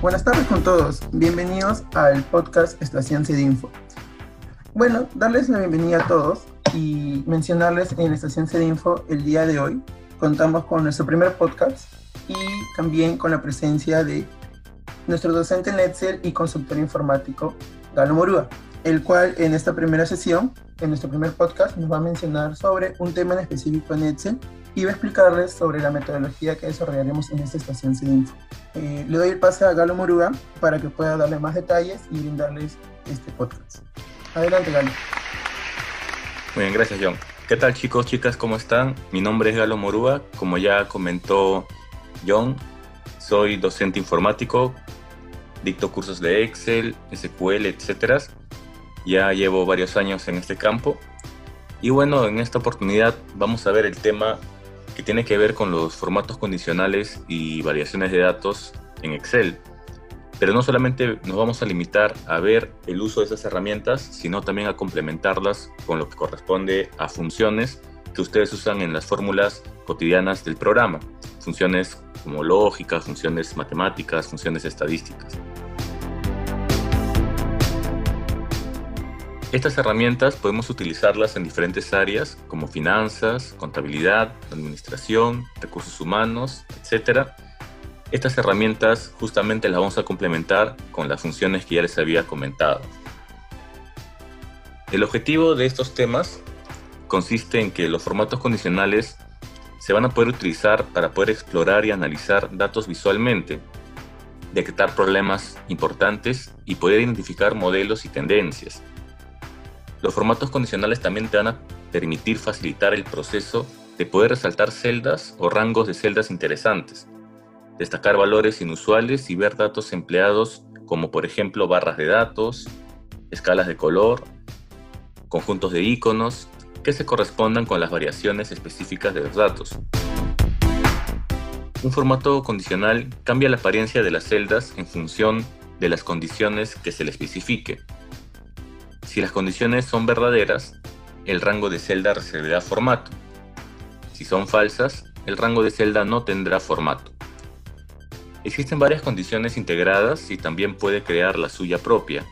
Buenas tardes con todos. Bienvenidos al podcast Estación Cedinfo. Bueno, darles la bienvenida a todos y mencionarles en Estación Cedinfo el día de hoy. Contamos con nuestro primer podcast y también con la presencia de nuestro docente en y consultor informático, Galo Morúa, el cual en esta primera sesión, en nuestro primer podcast, nos va a mencionar sobre un tema en específico en Excel y va a explicarles sobre la metodología que desarrollaremos en esta estación Cedinfo. Eh, le doy el pase a Galo Moruga para que pueda darle más detalles y brindarles este podcast. Adelante, Galo. Muy bien, gracias, John. ¿Qué tal, chicos, chicas? ¿Cómo están? Mi nombre es Galo Moruga. Como ya comentó John, soy docente informático, dicto cursos de Excel, SQL, etc. Ya llevo varios años en este campo. Y bueno, en esta oportunidad vamos a ver el tema que tiene que ver con los formatos condicionales y variaciones de datos en Excel. Pero no solamente nos vamos a limitar a ver el uso de esas herramientas, sino también a complementarlas con lo que corresponde a funciones que ustedes usan en las fórmulas cotidianas del programa. Funciones como lógica, funciones matemáticas, funciones estadísticas. Estas herramientas podemos utilizarlas en diferentes áreas como finanzas, contabilidad, administración, recursos humanos, etc. Estas herramientas justamente las vamos a complementar con las funciones que ya les había comentado. El objetivo de estos temas consiste en que los formatos condicionales se van a poder utilizar para poder explorar y analizar datos visualmente, detectar problemas importantes y poder identificar modelos y tendencias. Los formatos condicionales también te van a permitir facilitar el proceso de poder resaltar celdas o rangos de celdas interesantes, destacar valores inusuales y ver datos empleados como por ejemplo barras de datos, escalas de color, conjuntos de iconos que se correspondan con las variaciones específicas de los datos. Un formato condicional cambia la apariencia de las celdas en función de las condiciones que se le especifique. Si las condiciones son verdaderas, el rango de celda recibirá formato. Si son falsas, el rango de celda no tendrá formato. Existen varias condiciones integradas y también puede crear la suya propia.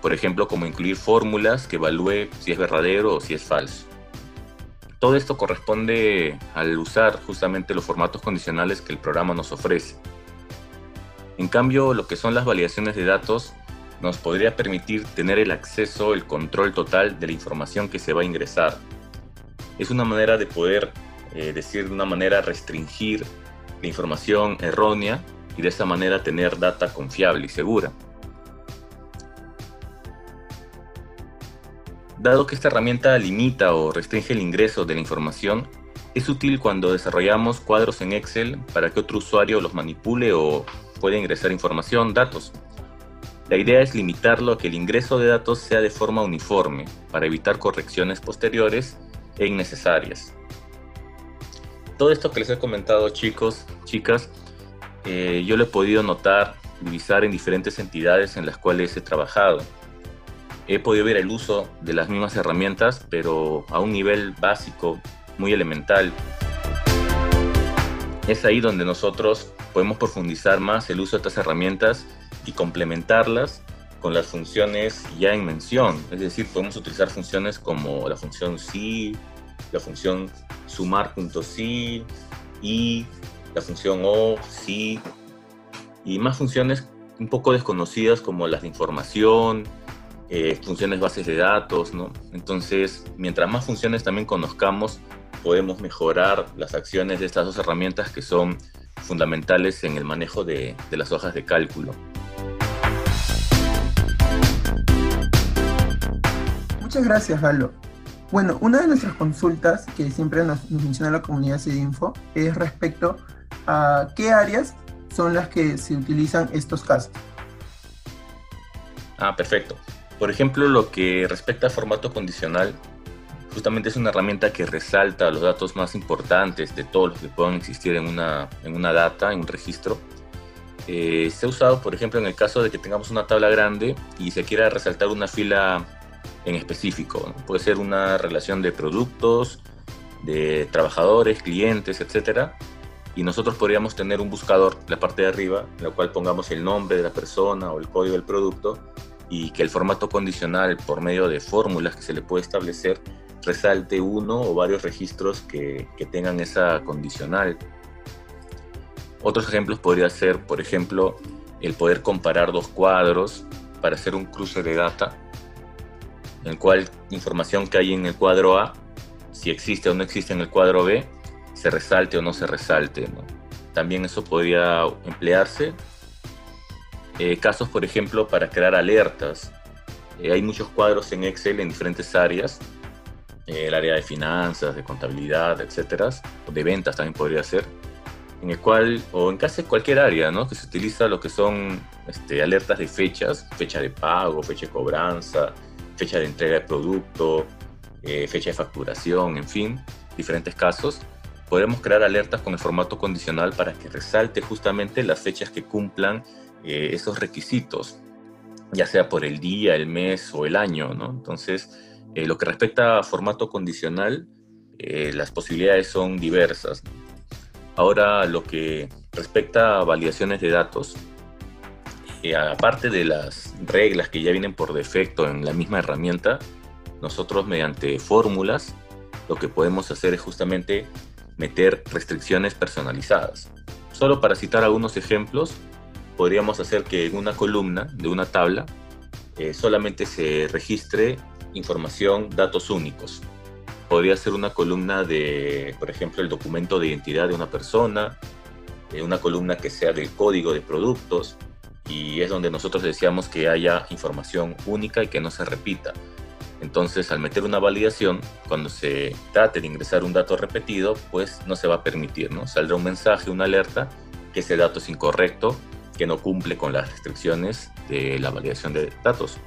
Por ejemplo, como incluir fórmulas que evalúe si es verdadero o si es falso. Todo esto corresponde al usar justamente los formatos condicionales que el programa nos ofrece. En cambio, lo que son las validaciones de datos nos podría permitir tener el acceso, el control total de la información que se va a ingresar. Es una manera de poder eh, decir de una manera restringir la información errónea y de esa manera tener data confiable y segura. Dado que esta herramienta limita o restringe el ingreso de la información, es útil cuando desarrollamos cuadros en Excel para que otro usuario los manipule o pueda ingresar información, datos. La idea es limitarlo a que el ingreso de datos sea de forma uniforme para evitar correcciones posteriores e innecesarias. Todo esto que les he comentado chicos, chicas, eh, yo lo he podido notar, divisar en diferentes entidades en las cuales he trabajado. He podido ver el uso de las mismas herramientas, pero a un nivel básico, muy elemental. Es ahí donde nosotros podemos profundizar más el uso de estas herramientas y complementarlas con las funciones ya en mención. Es decir, podemos utilizar funciones como la función si, la función sumar.si y la función o, si y más funciones un poco desconocidas como las de información, eh, funciones bases de datos, ¿no? Entonces, mientras más funciones también conozcamos, podemos mejorar las acciones de estas dos herramientas que son fundamentales en el manejo de, de las hojas de cálculo. Muchas gracias, Galo. Bueno, una de nuestras consultas que siempre nos, menciona la comunidad CIDINFO es respecto a qué áreas son las que se utilizan estos casos. Ah, perfecto. Por ejemplo, lo que respecta a formato condicional, justamente es una herramienta que resalta los datos más importantes de todos los que puedan existir en una, en una data, en un registro. Eh, se ha usado, por ejemplo, en el caso de que tengamos una tabla grande y se quiera resaltar una fila en específico. Puede ser una relación de productos, de trabajadores, clientes, etc. y nosotros podríamos tener un buscador la parte de arriba, en la cual pongamos el nombre de la persona o el código del producto y que el formato condicional por medio de fórmulas que se le puede establecer resalte uno o varios registros que, que tengan esa condicional. Otros ejemplos podría ser, por ejemplo, el poder comparar dos cuadros para hacer un cruce de data, en el cual información que hay en el cuadro A, si existe o no existe en el cuadro B, se resalte o no se resalte. También eso podría emplearse. Eh, casos, por ejemplo, para crear alertas. Eh, hay muchos cuadros en Excel en diferentes áreas. Eh, el área de finanzas, de contabilidad, etcétera, o de ventas también podría ser en el cual, o en casi cualquier área, ¿no? Que se utiliza lo que son este, alertas de fechas, fecha de pago, fecha de cobranza, fecha de entrega de producto, eh, fecha de facturación, en fin, diferentes casos. Podemos crear alertas con el formato condicional para que resalte justamente las fechas que cumplan eh, esos requisitos, ya sea por el día, el mes o el año, ¿no? Entonces, eh, lo que respecta a formato condicional, las posibilidades son diversas. Ahora, lo que respecta a validaciones de datos, aparte de las reglas que ya vienen por defecto en la misma herramienta, nosotros mediante fórmulas lo que podemos hacer es justamente meter restricciones personalizadas. Solo para citar algunos ejemplos, podríamos hacer que en una columna de una tabla eh, solamente se registre información, datos únicos podría ser una columna de, por ejemplo, el documento de identidad de una persona, eh, una columna que sea del código de productos, y es donde nosotros deseamos que haya información única y que no se repita. Entonces, al meter una validación, cuando se trate de ingresar un dato repetido, pues no se va a permitir, ¿no? Saldrá un mensaje, una alerta, que ese dato es incorrecto, que no cumple con las restricciones de la validación de datos.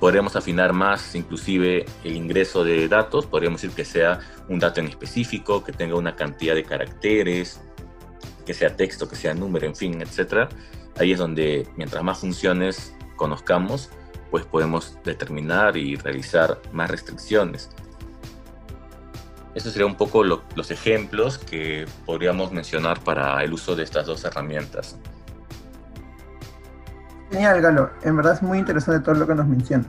Podríamos afinar más inclusive el ingreso de datos, podríamos decir que sea un dato en específico, que tenga una cantidad de caracteres, que sea texto, que sea número, en fin, etc. Ahí es donde mientras más funciones conozcamos, pues podemos determinar y realizar más restricciones. Estos serían un poco los ejemplos que podríamos mencionar para el uso de estas dos herramientas. Genial, Galo. En verdad es muy interesante todo lo que nos mencionas.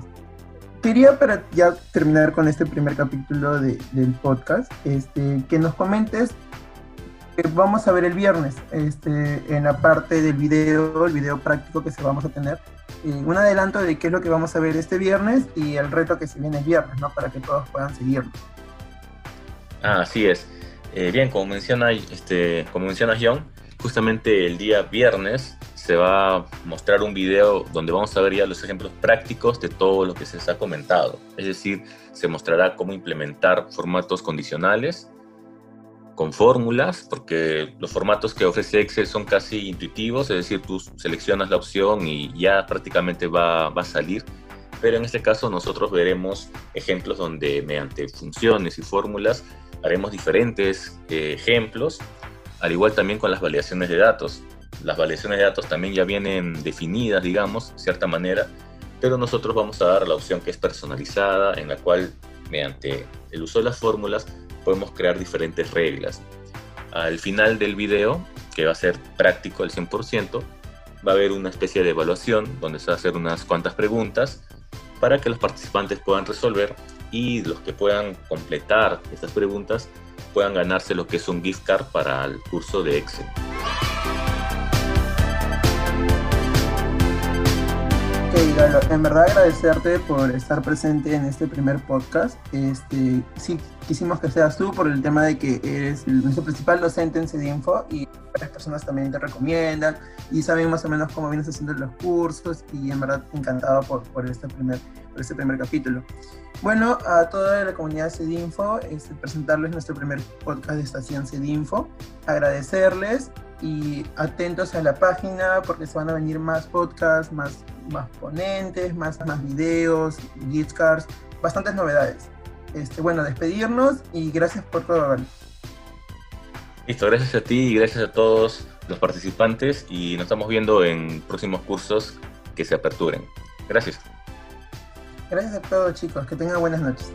Quería para ya terminar con este primer capítulo del podcast, este, que nos comentes vamos a ver el viernes, este, en la parte del video, el video práctico que se vamos a tener, un adelanto de qué es lo que vamos a ver este viernes y el reto que se viene el viernes, ¿no? Para que todos puedan seguirlo. Ah, así es. Eh, bien, como menciona, este, como menciona John, justamente el día viernes se va a mostrar un video donde vamos a ver ya los ejemplos prácticos de todo lo que se les ha comentado. Es decir, se mostrará cómo implementar formatos condicionales con fórmulas, porque los formatos que ofrece Excel son casi intuitivos, es decir, tú seleccionas la opción y ya prácticamente va, va a salir. Pero en este caso nosotros veremos ejemplos donde mediante funciones y fórmulas haremos diferentes eh, ejemplos, al igual también con las validaciones de datos las validaciones de datos también ya vienen definidas, digamos, de cierta manera, pero nosotros vamos a dar la opción que es personalizada, en la cual mediante el uso de las fórmulas podemos crear diferentes reglas. Al final del video, que va a ser práctico al 100%, va a haber una especie de evaluación donde se va a hacer unas cuantas preguntas para que los participantes puedan resolver y los que puedan completar estas preguntas puedan ganarse lo que es un gift card para el curso de Excel. En verdad agradecerte por estar presente en este primer podcast. Este, sí, quisimos que seas tú por el tema de que eres nuestro principal docente en CEDINFO y varias personas también te recomiendan y saben más o menos cómo vienes haciendo los cursos y en verdad encantado por, por, este, primer, por este primer capítulo. Bueno, a toda la comunidad CEDINFO, este, presentarles nuestro primer podcast de Estación CEDINFO, agradecerles y atentos a la página porque se van a venir más podcasts, más, más ponentes, más, más videos, gift cards, bastantes novedades. Este, bueno, despedirnos y gracias por todo, Listo, gracias a ti y gracias a todos los participantes y nos estamos viendo en próximos cursos que se aperturen. Gracias. Gracias a todos chicos, que tengan buenas noches.